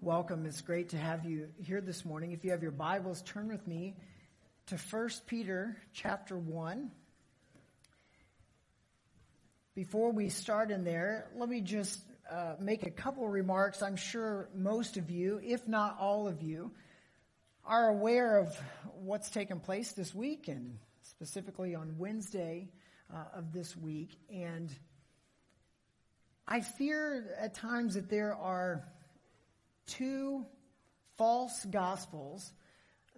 welcome. It's great to have you here this morning. If you have your Bibles, turn with me to 1 Peter chapter 1. Before we start in there, let me just uh, make a couple remarks. I'm sure most of you, if not all of you, are aware of what's taken place this week and specifically on Wednesday uh, of this week. And I fear at times that there are two false gospels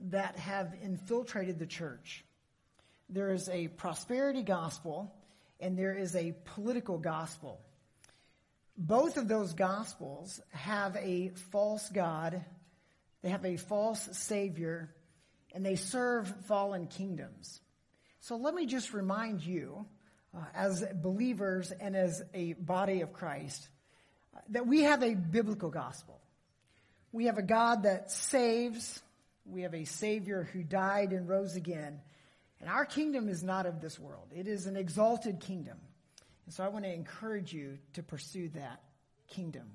that have infiltrated the church. There is a prosperity gospel and there is a political gospel. Both of those gospels have a false God, they have a false Savior, and they serve fallen kingdoms. So let me just remind you, uh, as believers and as a body of Christ, uh, that we have a biblical gospel. We have a God that saves. We have a Savior who died and rose again. And our kingdom is not of this world. It is an exalted kingdom. And so I want to encourage you to pursue that kingdom.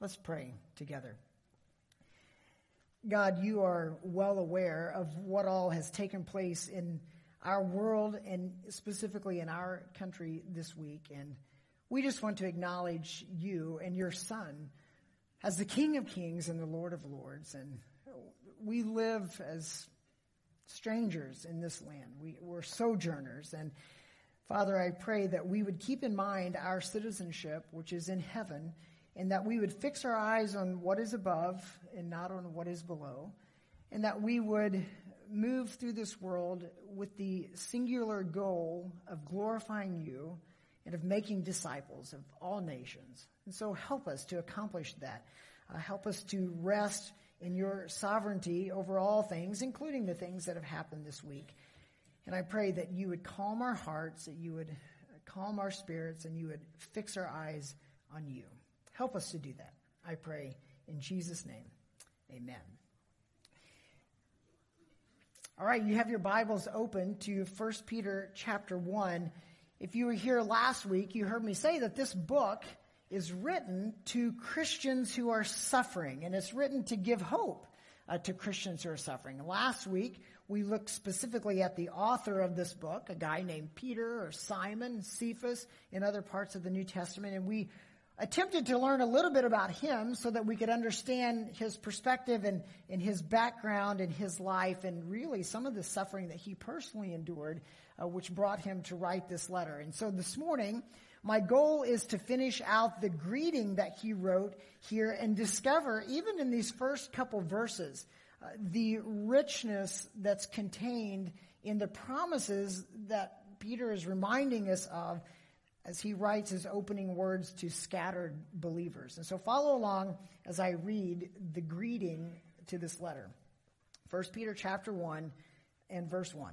Let's pray together. God, you are well aware of what all has taken place in our world and specifically in our country this week. And we just want to acknowledge you and your son as the King of Kings and the Lord of Lords. And we live as strangers in this land. We, we're sojourners. And Father, I pray that we would keep in mind our citizenship, which is in heaven, and that we would fix our eyes on what is above and not on what is below, and that we would move through this world with the singular goal of glorifying you and of making disciples of all nations. And so help us to accomplish that. Uh, help us to rest in your sovereignty over all things, including the things that have happened this week. And I pray that you would calm our hearts, that you would calm our spirits, and you would fix our eyes on you. Help us to do that. I pray in Jesus' name. Amen. All right, you have your Bibles open to 1 Peter chapter 1. If you were here last week, you heard me say that this book is written to Christians who are suffering, and it's written to give hope uh, to Christians who are suffering. Last week, we looked specifically at the author of this book, a guy named Peter or Simon, Cephas, in other parts of the New Testament, and we attempted to learn a little bit about him so that we could understand his perspective and, and his background and his life and really some of the suffering that he personally endured, uh, which brought him to write this letter. And so this morning, my goal is to finish out the greeting that he wrote here and discover, even in these first couple verses, uh, the richness that's contained in the promises that Peter is reminding us of as he writes his opening words to scattered believers. And so follow along as I read the greeting to this letter. 1 Peter chapter 1 and verse 1.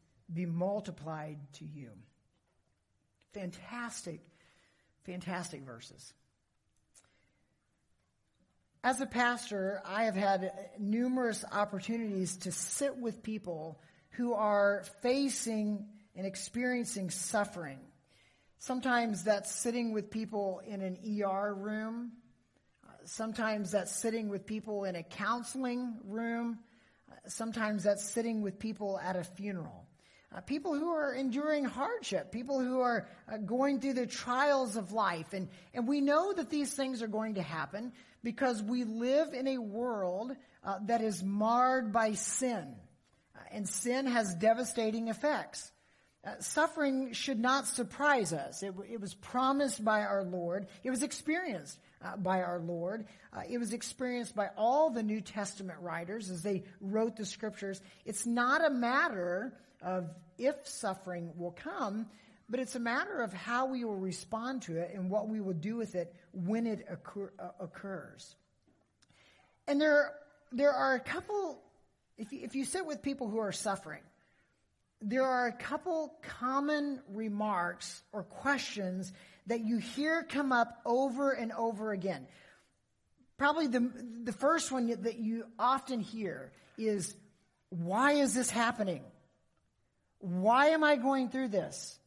be multiplied to you. Fantastic, fantastic verses. As a pastor, I have had numerous opportunities to sit with people who are facing and experiencing suffering. Sometimes that's sitting with people in an ER room. Sometimes that's sitting with people in a counseling room. Sometimes that's sitting with people at a funeral uh, people who are enduring hardship, people who are uh, going through the trials of life. And, and we know that these things are going to happen because we live in a world uh, that is marred by sin. Uh, and sin has devastating effects. Uh, suffering should not surprise us. It, it, was promised by our Lord. It was experienced uh, by our Lord. It was experienced by all the New Testament writers as they wrote the scriptures. It's not a matter of if suffering will come, but it's a matter of how we will respond to it and what we will do with it when it occur, uh, occurs. And there, there are a couple, if you, if you sit with people who are suffering, there are a couple common remarks or questions that you hear come up over and over again. Probably the, the first one that you often hear is, why is this happening? Why am I going through this?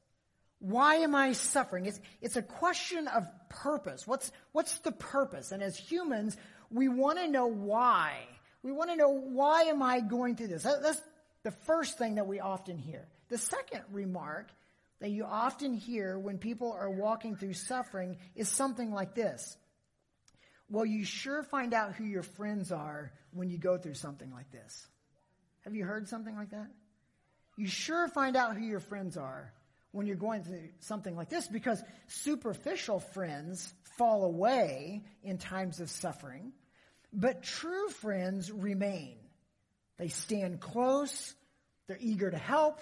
Why am I suffering? It's, it's a question of purpose. What's, what's the purpose? And as humans, we want to know why. We want to know why am I going through this? That, that's the first thing that we often hear. The second remark that you often hear when people are walking through suffering is something like this. Well, you sure find out who your friends are when you go through something like this. Have you heard something like that? You sure find out who your friends are when you're going through something like this because superficial friends fall away in times of suffering, but true friends remain. They stand close, they're eager to help,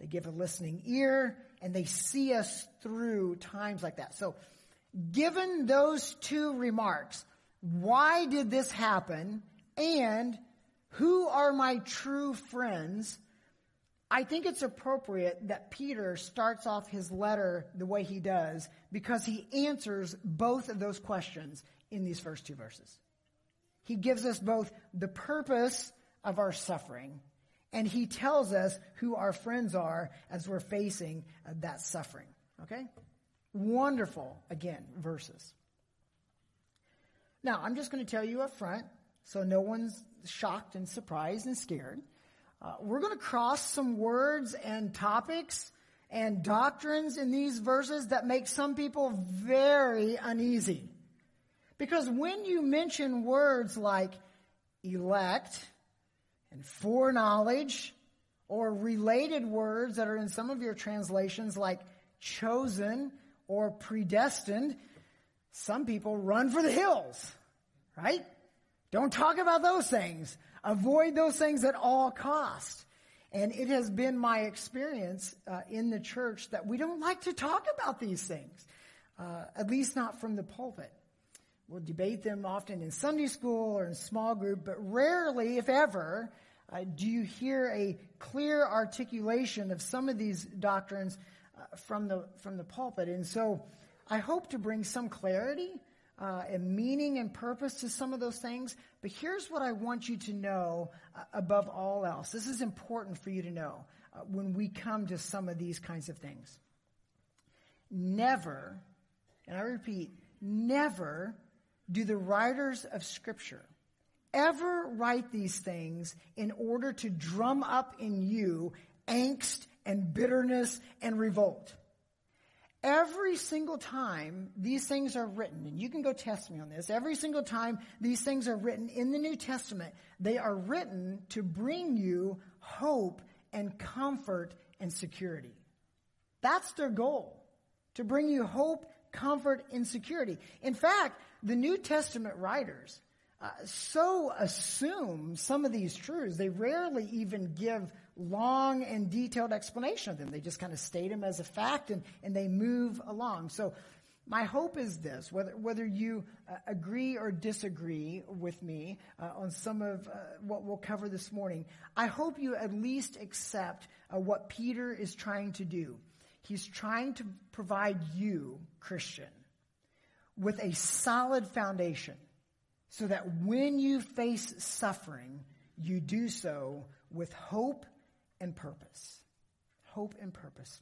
they give a listening ear, and they see us through times like that. So, given those two remarks, why did this happen? And who are my true friends? I think it's appropriate that Peter starts off his letter the way he does because he answers both of those questions in these first two verses. He gives us both the purpose of our suffering and he tells us who our friends are as we're facing uh, that suffering. Okay? Wonderful, again, verses. Now, I'm just going to tell you up front so no one's shocked and surprised and scared. Uh, we're going to cross some words and topics and doctrines in these verses that make some people very uneasy. Because when you mention words like elect and foreknowledge or related words that are in some of your translations like chosen or predestined, some people run for the hills, right? Don't talk about those things. Avoid those things at all costs. And it has been my experience uh, in the church that we don't like to talk about these things, uh, at least not from the pulpit. We'll debate them often in Sunday school or in small group, but rarely, if ever, uh, do you hear a clear articulation of some of these doctrines uh, from the from the pulpit. And so, I hope to bring some clarity uh, and meaning and purpose to some of those things. But here's what I want you to know uh, above all else. This is important for you to know uh, when we come to some of these kinds of things. Never, and I repeat, never do the writers of Scripture ever write these things in order to drum up in you angst and bitterness and revolt. Every single time these things are written, and you can go test me on this, every single time these things are written in the New Testament, they are written to bring you hope and comfort and security. That's their goal, to bring you hope, comfort, and security. In fact, the New Testament writers uh, so assume some of these truths, they rarely even give long and detailed explanation of them. They just kind of state them as a fact and, and they move along. So my hope is this, whether, whether you uh, agree or disagree with me uh, on some of uh, what we'll cover this morning, I hope you at least accept uh, what Peter is trying to do. He's trying to provide you, Christian, with a solid foundation so that when you face suffering, you do so with hope and purpose. Hope and purpose.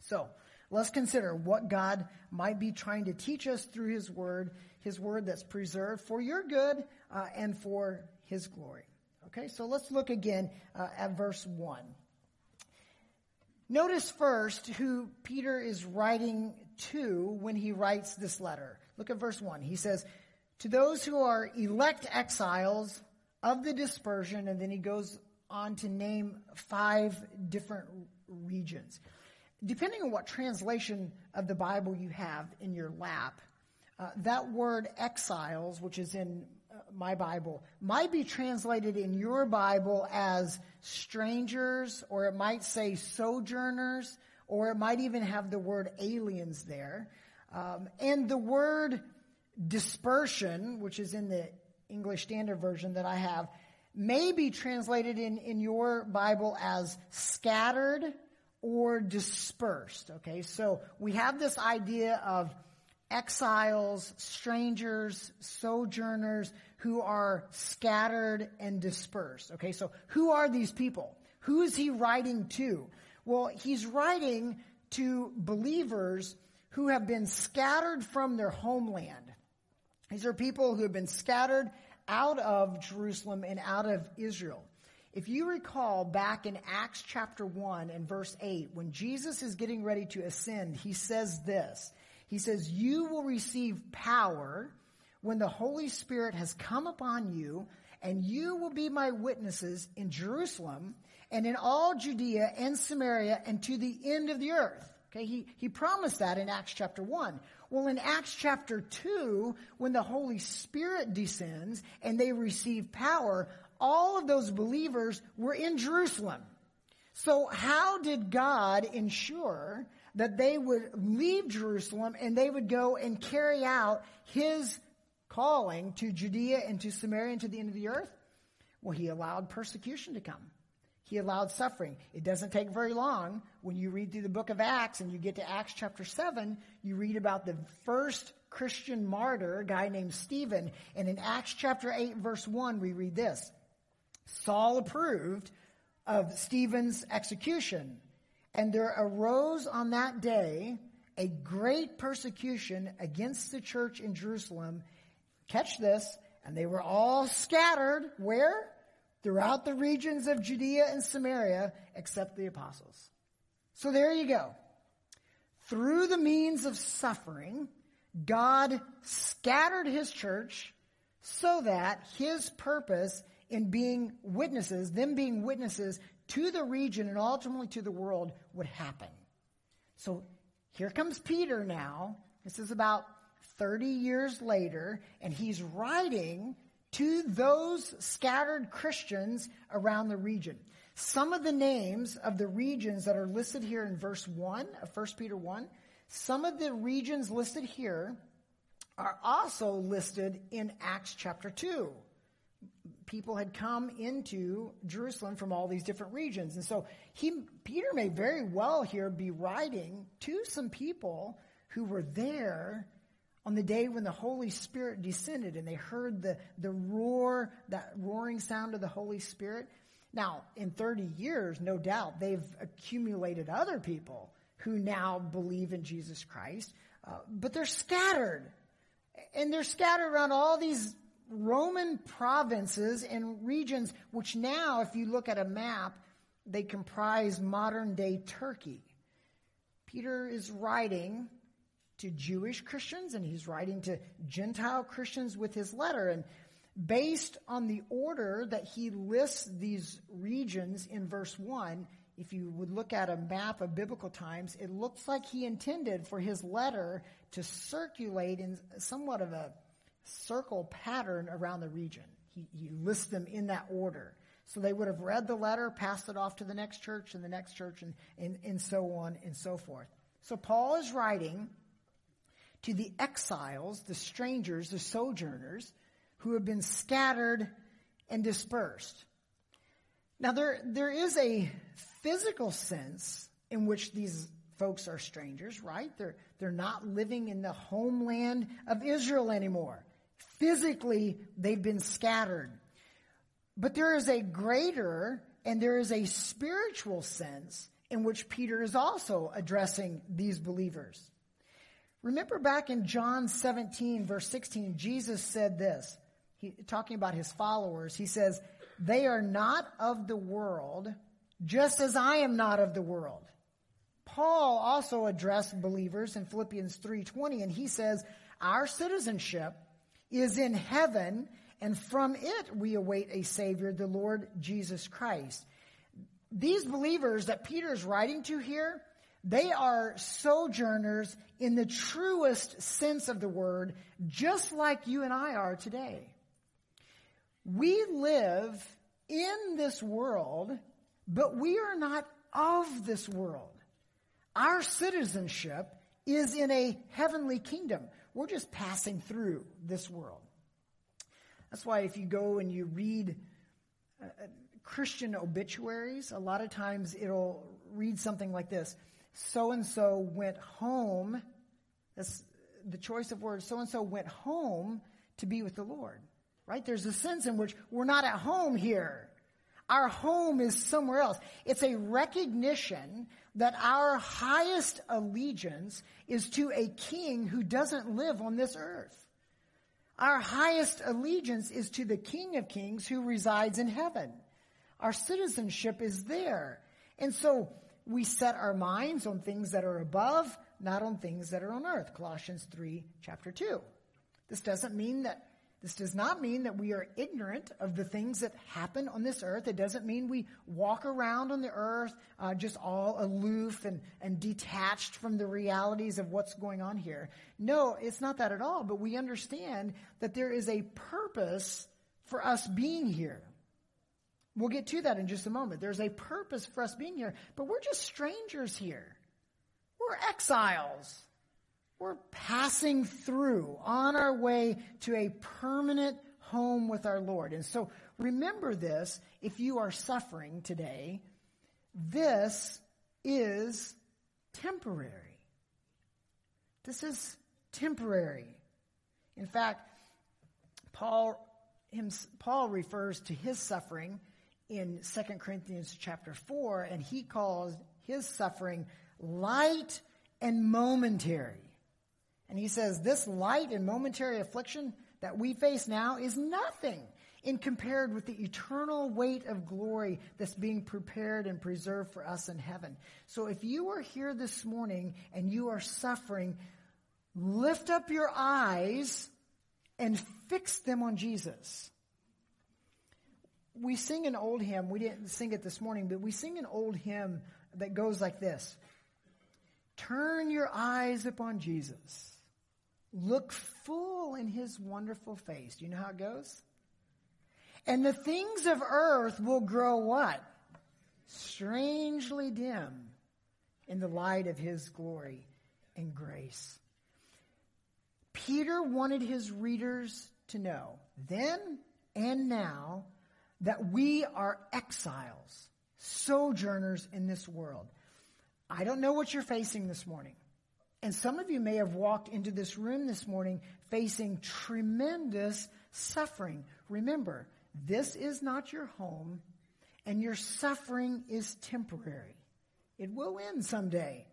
So, let's consider what God might be trying to teach us through His Word, His Word that's preserved for your good uh, and for His glory. Okay, so let's look again uh, at verse 1. Notice first who Peter is writing to when he writes this letter. Look at verse 1. He says, To those who are elect exiles of the dispersion, and then he goes on to name five different regions. Depending on what translation of the Bible you have in your lap, uh, that word exiles, which is in uh, my Bible, might be translated in your Bible as strangers, or it might say sojourners, or it might even have the word aliens there. Um, and the word dispersion, which is in the English Standard Version that I have, may be translated in, in your Bible as scattered or dispersed. Okay, so we have this idea of exiles, strangers, sojourners who are scattered and dispersed. Okay, so who are these people? Who is he writing to? Well, he's writing to believers who have been scattered from their homeland. These are people who have been scattered out of Jerusalem and out of Israel. If you recall back in Acts chapter 1 and verse 8, when Jesus is getting ready to ascend, he says this. He says, You will receive power when the Holy Spirit has come upon you, and you will be my witnesses in Jerusalem and in all Judea and Samaria and to the end of the earth. Okay, he, he promised that in Acts chapter 1. Well, in Acts chapter 2, when the Holy Spirit descends and they receive power, all of those believers were in Jerusalem. So how did God ensure that they would leave Jerusalem and they would go and carry out his calling to Judea and to Samaria and to the end of the earth? Well, he allowed persecution to come. He allowed suffering. It doesn't take very long. When you read through the book of Acts and you get to Acts chapter 7, you read about the first Christian martyr, a guy named Stephen. And in Acts chapter 8, verse 1, we read this Saul approved of Stephen's execution. And there arose on that day a great persecution against the church in Jerusalem. Catch this. And they were all scattered. Where? throughout the regions of Judea and Samaria except the apostles. So there you go. Through the means of suffering, God scattered his church so that his purpose in being witnesses, them being witnesses to the region and ultimately to the world would happen. So here comes Peter now. This is about 30 years later, and he's writing to those scattered Christians around the region. Some of the names of the regions that are listed here in verse 1 of 1 Peter 1, some of the regions listed here are also listed in Acts chapter 2. People had come into Jerusalem from all these different regions. And so he, Peter may very well here be writing to some people who were there on the day when the Holy Spirit descended and they heard the, the roar, that roaring sound of the Holy Spirit. Now, in 30 years, no doubt, they've accumulated other people who now believe in Jesus Christ, uh, but they're scattered. And they're scattered around all these Roman provinces and regions, which now, if you look at a map, they comprise modern day Turkey. Peter is writing to Jewish Christians and he's writing to Gentile Christians with his letter. And based on the order that he lists these regions in verse 1, if you would look at a map of biblical times, it looks like he intended for his letter to circulate in somewhat of a circle pattern around the region. He, he lists them in that order. So they would have read the letter, passed it off to the next church and the next church and, and, and so on and so forth. So Paul is writing to the exiles, the strangers, the sojourners who have been scattered and dispersed. Now, there, there is a physical sense in which these folks are strangers, right? They're, they're not living in the homeland of Israel anymore. Physically, they've been scattered. But there is a greater and there is a spiritual sense in which Peter is also addressing these believers. Remember back in John 17, verse 16, Jesus said this, he, talking about his followers. He says, They are not of the world, just as I am not of the world. Paul also addressed believers in Philippians 3:20 and he says, "Our citizenship is in heaven, and from it we await a savior, the Lord Jesus Christ." These believers that Peter is writing to here, they are sojourners in the truest sense of the word, just like you and I are today. We live in this world, but we are not of this world. Our citizenship is in a heavenly kingdom. We're just passing through this world. That's why if you go and you read uh, Christian obituaries, a lot of times it'll read something like this So and so went home. That's the choice of words. So and so went home to be with the Lord. Right? There's a sense in which we're not at home here. Our home is somewhere else. It's a recognition that our highest allegiance is to a king who doesn't live on this earth. Our highest allegiance is to the King of Kings who resides in heaven. Our citizenship is there. And so we set our minds on things that are above, not on things that are on earth. Colossians 3, chapter 2. This doesn't mean that this does not mean that we are ignorant of the things that happen on this earth. It doesn't mean we walk around on the earth uh, just all aloof and, and detached from the realities of what's going on here. No, it's not that at all. But we understand that there is a purpose for us being here. We'll get to that in just a moment. There's a purpose for us being here, but we're just strangers here. We're exiles. We're passing through on our way to a permanent home with our Lord. And so remember this if you are suffering today, this is temporary. This is temporary. In fact, Paul, him, Paul refers to his suffering in 2 Corinthians chapter 4, and he calls his suffering light and momentary. And he says, This light and momentary affliction that we face now is nothing in compared with the eternal weight of glory that's being prepared and preserved for us in heaven. So if you are here this morning and you are suffering, lift up your eyes and fix them on Jesus. We sing an old hymn. We didn't sing it this morning, but we sing an old hymn that goes like this Turn your eyes upon Jesus. Look full in his wonderful face. Do you know how it goes? And the things of earth will grow what? Strangely dim in the light of his glory and grace. Peter wanted his readers to know then and now that we are exiles, sojourners in this world. I don't know what you're facing this morning. And some of you may have walked into this room this morning facing tremendous suffering. Remember, this is not your home, and your suffering is temporary. It will end someday.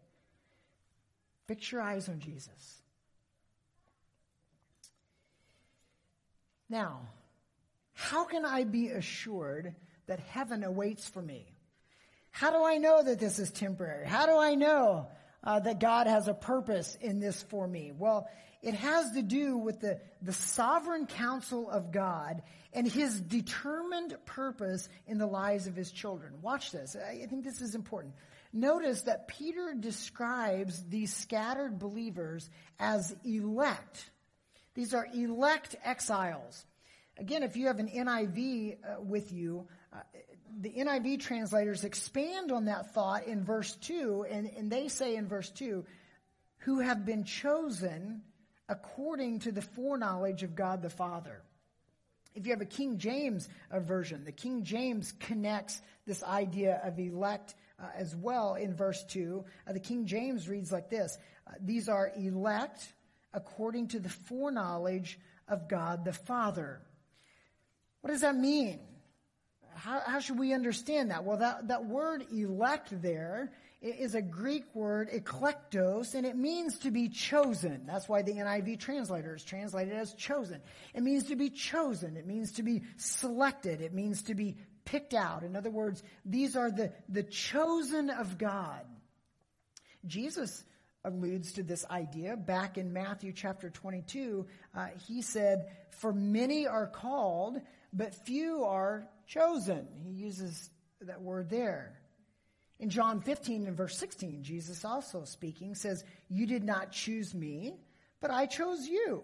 Fix your eyes on Jesus. Now, how can I be assured that heaven awaits for me? How do I know that this is temporary? How do I know uh, that God has a purpose in this for me? Well, it has to do with the, the sovereign counsel of God and his determined purpose in the lives of his children. Watch this. I think this is important. Notice that Peter describes these scattered believers as elect. These are elect exiles. Again, if you have an NIV uh, with you, uh, the NIV translators expand on that thought in verse 2, and, and they say in verse 2, who have been chosen according to the foreknowledge of God the Father. If you have a King James uh, version, the King James connects this idea of elect uh, as well in verse 2. Uh, the King James reads like this uh, These are elect according to the foreknowledge of God the Father. What does that mean? how, how should we understand that? Well, that, that word elect there is a Greek word, eklektos, and it means to be chosen. That's why the NIV translator is translated as chosen. It means to be chosen. It means to be selected. It means to be picked out. In other words, these are the, the chosen of God. Jesus alludes to this idea back in Matthew chapter 22. Uh, he said, For many are called, but few are chosen. He uses that word there. In John 15 and verse 16, Jesus also speaking says, You did not choose me, but I chose you.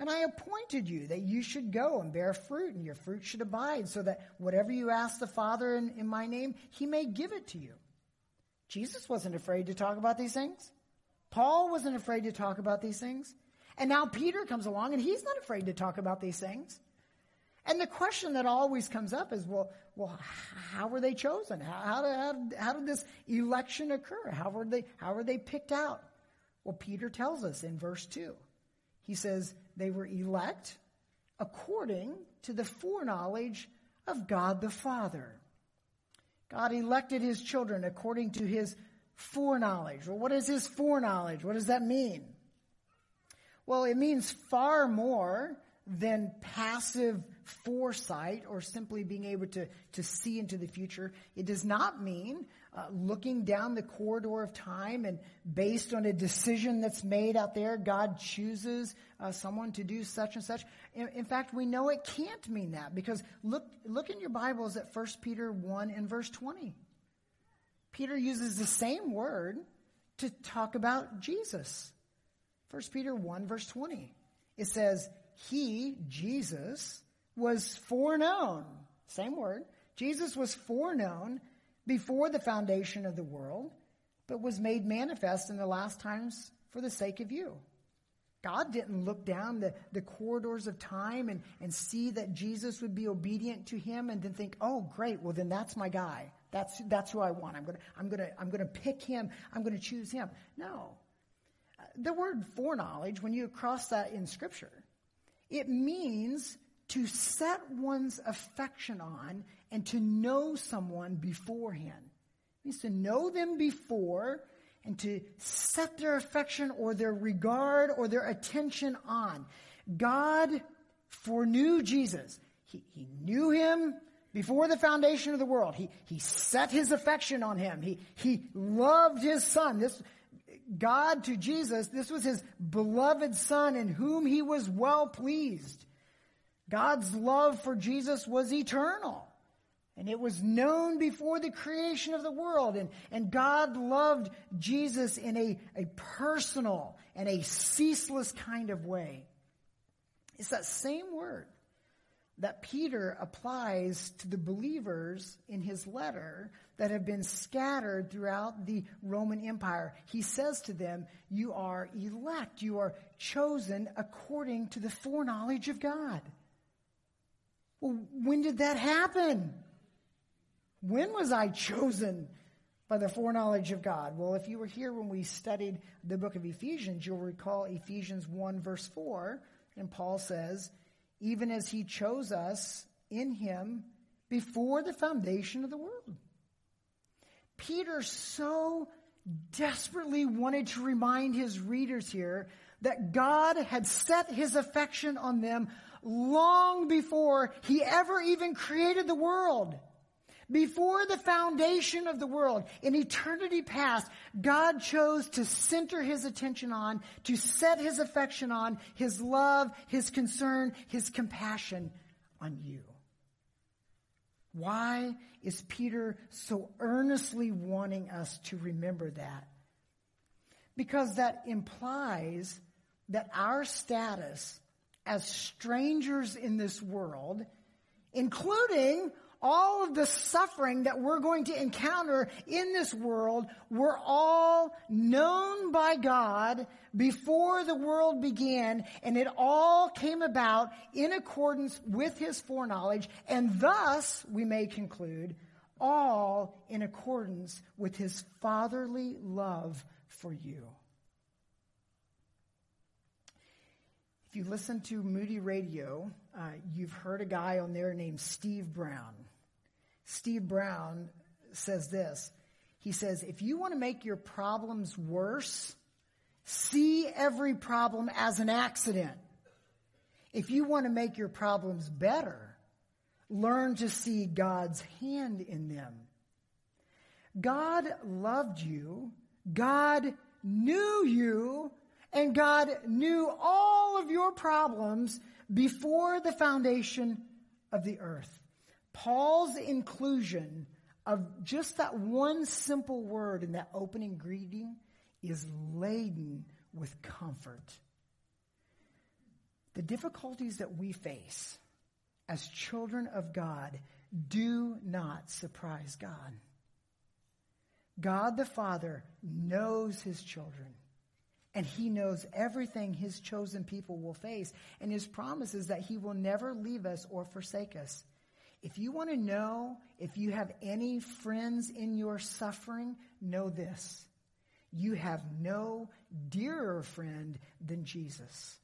And I appointed you that you should go and bear fruit, and your fruit should abide, so that whatever you ask the Father in, in my name, he may give it to you. Jesus wasn't afraid to talk about these things. Paul wasn't afraid to talk about these things. And now Peter comes along, and he's not afraid to talk about these things. And the question that always comes up is, well, well, how were they chosen? How, how, did, how, how did this election occur? How were they, how were they picked out? Well, Peter tells us in verse 2. He says they were elect according to the foreknowledge of God the Father. God elected his children according to his foreknowledge. Well, what is his foreknowledge? What does that mean? Well, it means far more than passive foresight or simply being able to, to see into the future. It does not mean uh, looking down the corridor of time and based on a decision that's made out there, God chooses uh, someone to do such and such. In, in, fact, we know it can't mean that because look, look in your Bibles at 1 Peter 1 and verse 20. Peter uses the same word to talk about Jesus. 1 Peter 1 verse 20. It says, He, Jesus, was foreknown. Same word. Jesus was foreknown before the foundation of the world, but was made manifest in the last times for the sake of you. God didn't look down the, the corridors of time and, and see that Jesus would be obedient to him and then think, oh, great, well, then that's my guy. That's, that's who I want. I'm to, I'm to, I'm to pick him. I'm to choose him. No. The word foreknowledge, when you cross that in scripture, it means to set one's affection on and to know someone beforehand. It means to know them before and to set their affection or their regard or their attention on. God foreknew Jesus. He, he knew him before the foundation of the world. He, he set his affection on him. He, he loved his son. This, God to Jesus, this was his beloved son in whom he was well pleased. God's love for Jesus was eternal. And it was known before the creation of the world. And, and God loved Jesus in a, a personal and a ceaseless kind of way. It's that same word that Peter applies to the believers in his letter that have been scattered throughout the Roman Empire. He says to them, You are elect, you are chosen according to the foreknowledge of God. Well, when did that happen? When was I chosen by the foreknowledge of God? Well, if you were here when we studied the book of Ephesians, you'll recall Ephesians 1 verse 4, and Paul says, even as he chose us in him before the foundation of the world. Peter so desperately wanted to remind his readers here that God had set his affection on them long before he ever even created the world. Before the foundation of the world, in eternity past, God chose to center his attention on, to set his affection on, his love, his concern, his compassion on you. Why is Peter so earnestly wanting us to remember that? Because that implies that our status as strangers in this world, including all of the suffering that we're going to encounter in this world were all known by God before the world began, and it all came about in accordance with His foreknowledge, and thus, we may conclude, all in accordance with His fatherly love for you. If you listen to Moody Radio, uh, you've heard a guy on there named Steve Brown. Steve Brown says this. He says, if you want to make your problems worse, see every problem as an accident. If you want to make your problems better, learn to see God's hand in them. God loved you. God knew you. And God knew all of your problems before the foundation of the earth. Paul's inclusion of just that one simple word in that opening greeting is laden with comfort. The difficulties that we face as children of God do not surprise God. God the Father knows his children, And he knows everything his chosen people will face. And his promise is that he will never leave us or forsake us. If you want to know if you have any friends in your suffering, know this. You have no dearer friend than Jesus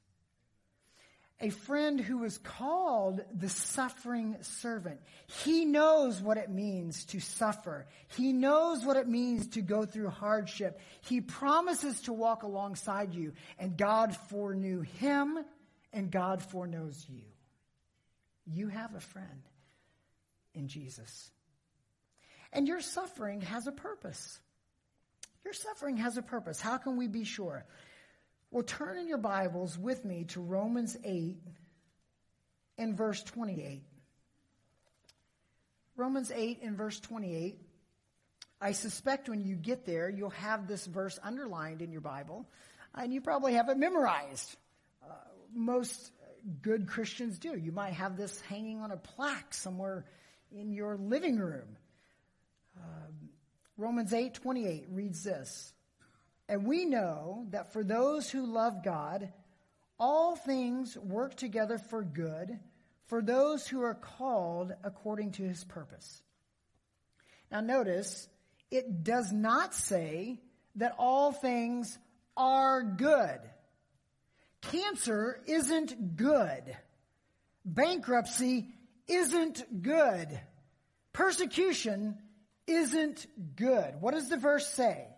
a friend who is called the suffering servant. He knows what it means to suffer. He knows what it means to go through hardship. He promises to walk alongside you, and God foreknew him, and God foreknows you. You have a friend in Jesus. And your suffering has a purpose. Your suffering has a purpose. How can we be sure? Well, turn in your Bibles with me to Romans 8 and verse 28. Romans 8 and verse 28. I suspect when you get there, you'll have this verse underlined in your Bible, and you probably have it memorized. Uh, most good Christians do. You might have this hanging on a plaque somewhere in your living room. Um, Romans 8 28 reads this and we know that for those who love God, all things work together for good for those who are called according to his purpose. Now, notice, it does not say that all things are good. Cancer isn't good. Bankruptcy isn't good. Persecution isn't good. What does the verse say?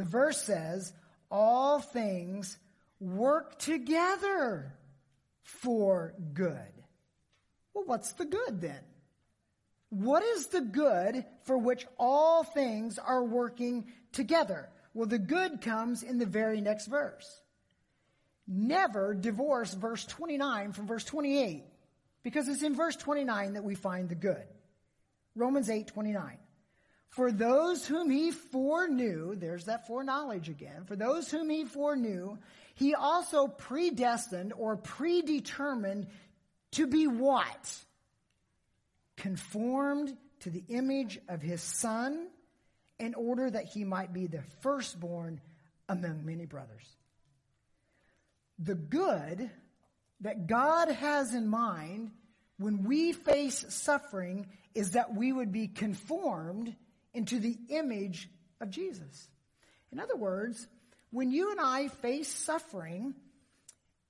The verse says, all things work together for good. Well, what's the good then? What is the good for which all things are working together? Well, the good comes in the very next verse. Never divorce verse 29 from verse 28 because it's in verse 29 that we find the good. Romans 8 29. For those whom he foreknew, there's that foreknowledge again. For those whom he foreknew, he also predestined or predetermined to be what? Conformed to the image of his son in order that he might be the firstborn among many brothers. The good that God has in mind when we face suffering is that we would be conformed into the image of Jesus. In other words, when you and I face suffering,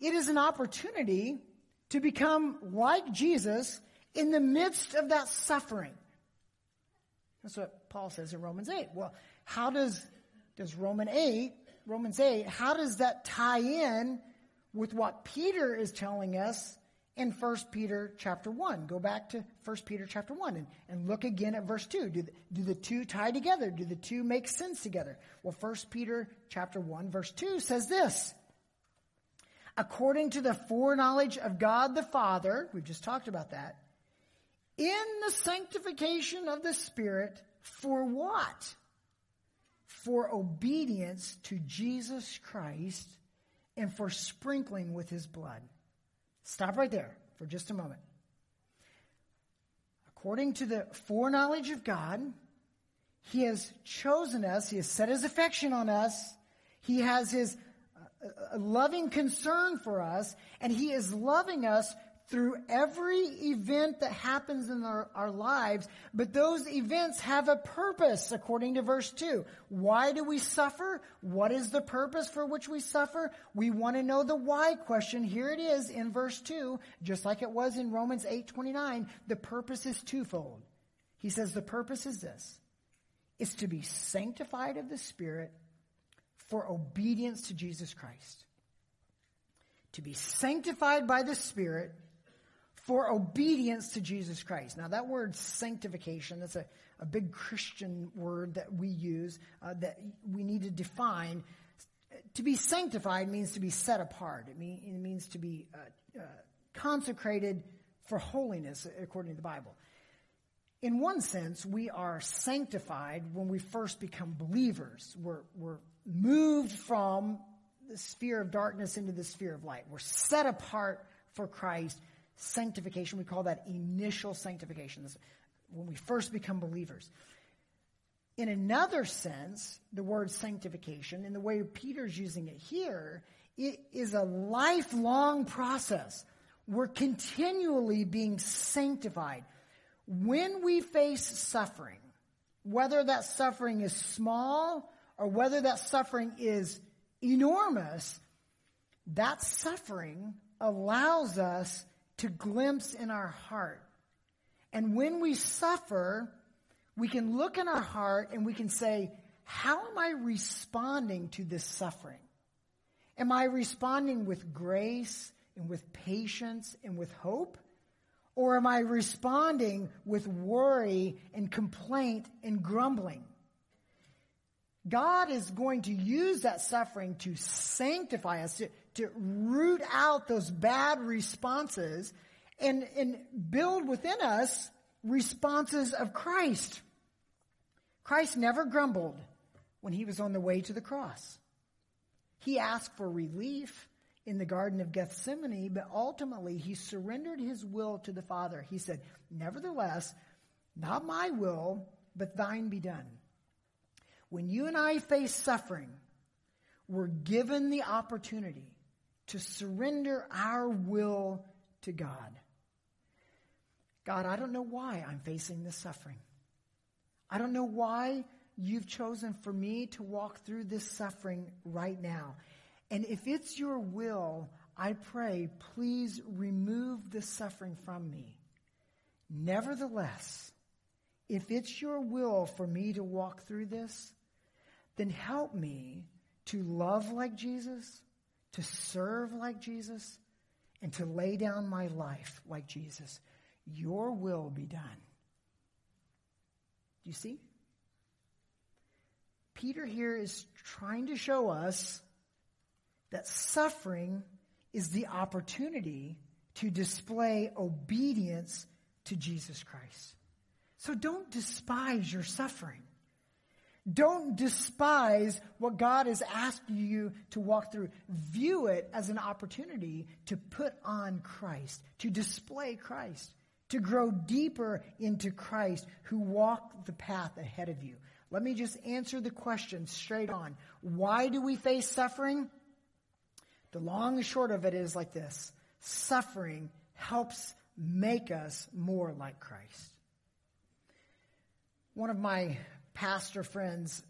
it is an opportunity to become like Jesus in the midst of that suffering. That's what Paul says in Romans 8. Well, how does, does Roman 8, Romans 8, how does that tie in with what Peter is telling us in 1 Peter chapter 1. Go back to 1 Peter chapter 1 and, and look again at verse 2. Do the, do the two tie together? Do the two make sense together? Well, 1 Peter chapter 1 verse 2 says this. According to the foreknowledge of God the Father, we've just talked about that, in the sanctification of the Spirit, for what? For obedience to Jesus Christ and for sprinkling with his blood. Stop right there for just a moment. According to the foreknowledge of God, He has chosen us, He has set His affection on us, He has His uh, loving concern for us, and He is loving us through every event that happens in our, our, lives, but those events have a purpose, according to verse 2. Why do we suffer? What is the purpose for which we suffer? We want to know the why question. Here it is in verse 2, just like it was in Romans 8:29. The purpose is twofold. He says the purpose is this. It's to be sanctified of the Spirit for obedience to Jesus Christ. To be sanctified by the Spirit for obedience to Jesus Christ. Now, that word sanctification, that's a, a big Christian word that we use uh, that we need to define. To be sanctified means to be set apart, it, mean, it means to be uh, uh, consecrated for holiness, according to the Bible. In one sense, we are sanctified when we first become believers. We're, we're moved from the sphere of darkness into the sphere of light. We're set apart for Christ sanctification. We call that initial sanctification. When we first become believers. In another sense, the word sanctification, in the way Peter's using it here, it is a lifelong process. We're continually being sanctified. When we face suffering, whether that suffering is small or whether that suffering is enormous, that suffering allows us to glimpse in our heart. And when we suffer, we can look in our heart and we can say, how am I responding to this suffering? Am I responding with grace and with patience and with hope? Or am I responding with worry and complaint and grumbling? God is going to use that suffering to sanctify us, to, to root out those bad responses and, and build within us responses of Christ. Christ never grumbled when he was on the way to the cross. He asked for relief in the Garden of Gethsemane, but ultimately he surrendered his will to the Father. He said, Nevertheless, not my will, but thine be done. When you and I face suffering, we're given the opportunity to surrender our will to God. God, I don't know why I'm facing this suffering. I don't know why you've chosen for me to walk through this suffering right now. And if it's your will, I pray, please remove the suffering from me. Nevertheless, if it's your will for me to walk through this, then help me to love like Jesus, to serve like Jesus, and to lay down my life like Jesus. Your will be done. Do you see? Peter here is trying to show us that suffering is the opportunity to display obedience to Jesus Christ. So don't despise your suffering. Don't despise what God has asked you to walk through. View it as an opportunity to put on Christ, to display Christ, to grow deeper into Christ who walked the path ahead of you. Let me just answer the question straight on. Why do we face suffering? The long and short of it is like this. Suffering helps make us more like Christ. One of my pastor friends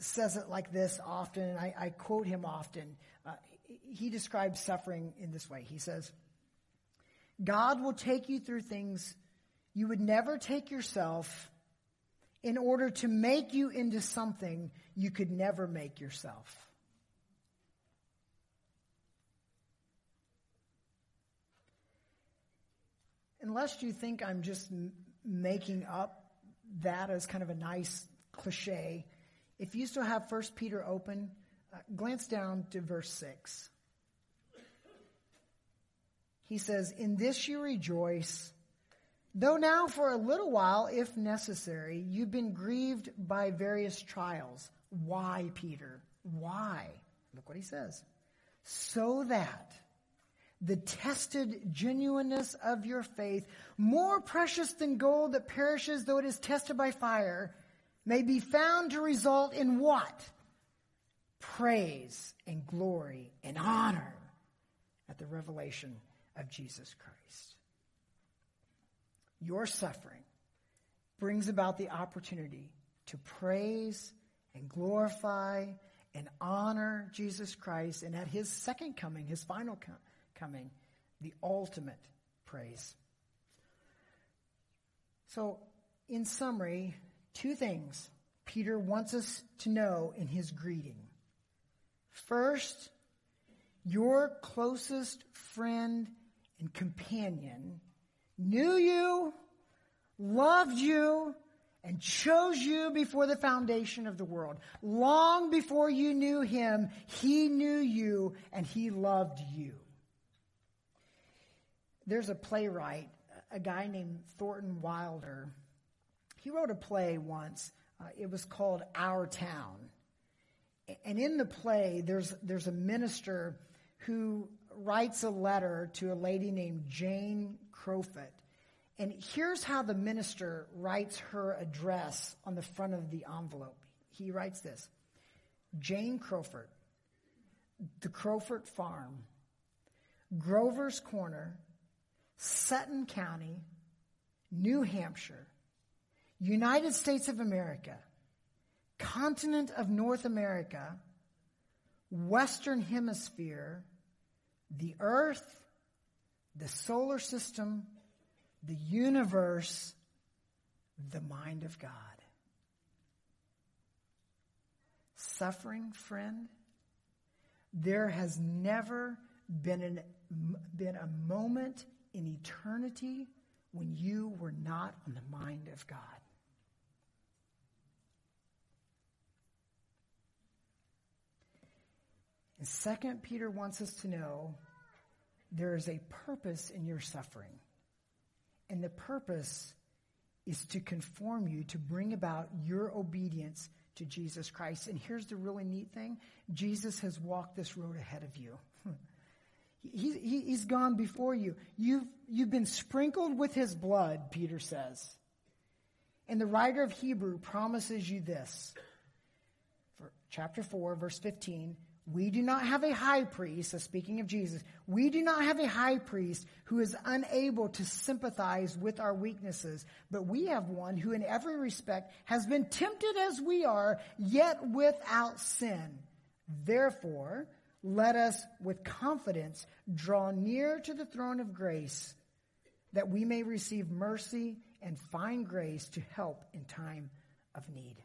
says it like this often, and I, I quote him often. Uh, he describes suffering in this way. He says, God will take you through things you would never take yourself in order to make you into something you could never make yourself. Unless you think I'm just m- making up that as kind of a nice cliche, if you still have 1 Peter open, uh, glance down to verse 6. He says, In this you rejoice Though now for a little while, if necessary, you've been grieved by various trials. Why, Peter? Why? Look what he says. So that the tested genuineness of your faith, more precious than gold that perishes though it is tested by fire, may be found to result in what? Praise and glory and honor at the revelation of Jesus Christ your suffering brings about the opportunity to praise and glorify and honor Jesus Christ, and at his second coming, his final com- coming, the ultimate praise. So, in summary, two things Peter wants us to know in his greeting. First, your closest friend and companion knew you, loved you, and chose you before the foundation of the world. Long before you knew him, he knew you and he loved you. There's a playwright, a guy named Thornton Wilder. He wrote a play once. Uh, it was called Our Town. And in the play, there's, there's a minister who writes a letter to a lady named Jane Crofut. And here's how the minister writes her address on the front of the envelope. He writes this Jane Crowford, the Crowford Farm, Grover's Corner, Sutton County, New Hampshire, United States of America, continent of North America, Western Hemisphere, the Earth, the solar system, the universe, the mind of God. Suffering, friend, there has never been, an, been a moment in eternity when you were not on the mind of God. And second, Peter wants us to know there is a purpose in your suffering. And the purpose is to conform you, to bring about your obedience to Jesus Christ. And here's the really neat thing Jesus has walked this road ahead of you. he, he, he's gone before you. You've, you've been sprinkled with his blood, Peter says. And the writer of Hebrew promises you this. For chapter 4, verse 15 we do not have a high priest, so speaking of Jesus, we do not have a high priest who is unable to sympathize with our weaknesses, but we have one who in every respect has been tempted as we are, yet without sin. Therefore, let us with confidence draw near to the throne of grace that we may receive mercy and find grace to help in time of need.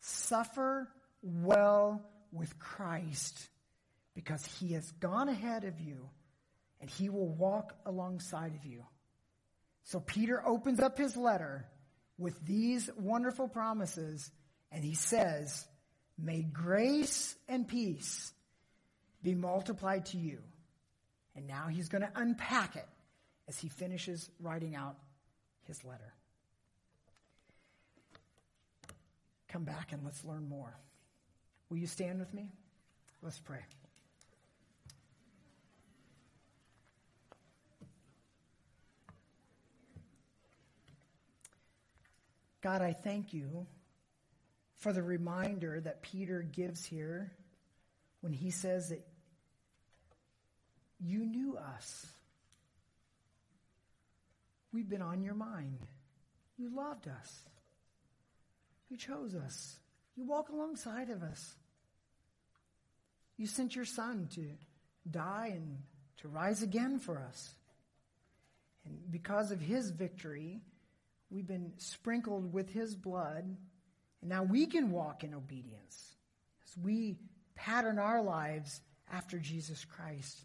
Suffer well with Christ because he has gone ahead of you and he will walk alongside of you. So Peter opens up his letter with these wonderful promises and he says, May grace and peace be multiplied to you. And now he's going to unpack it as he finishes writing out his letter. Come back and let's learn more. Will you stand with me? Let's pray. God, I thank you for the reminder that Peter gives here when he says that you knew us. We've been on your mind. You loved us. You chose us. You walk alongside of us. You sent your son to die and to rise again for us. And because of his victory, we've been sprinkled with his blood, and now we can walk in obedience as we pattern our lives after Jesus Christ.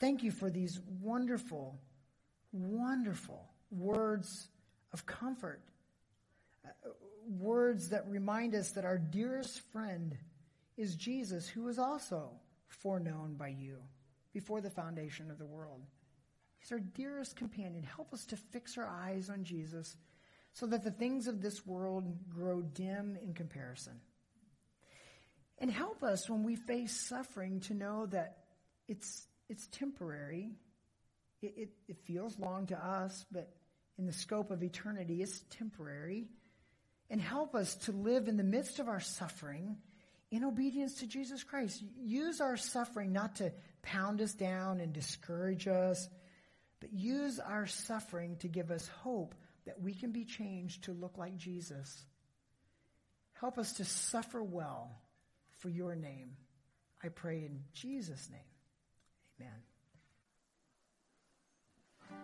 Thank you for these wonderful, wonderful words of comfort. Uh, words that remind us that our dearest friend is Jesus, who was also foreknown by you before the foundation of the world. He's our dearest companion. Help us to fix our eyes on Jesus so that the things of this world grow dim in comparison. And help us when we face suffering to know that it's, it's temporary. It, it, it feels long to us, but in the scope of eternity, it's temporary. And help us to live in the midst of our suffering in obedience to Jesus Christ. Use our suffering not to pound us down and discourage us, but use our suffering to give us hope that we can be changed to look like Jesus. Help us to suffer well for your name. I pray in Jesus' name. Amen.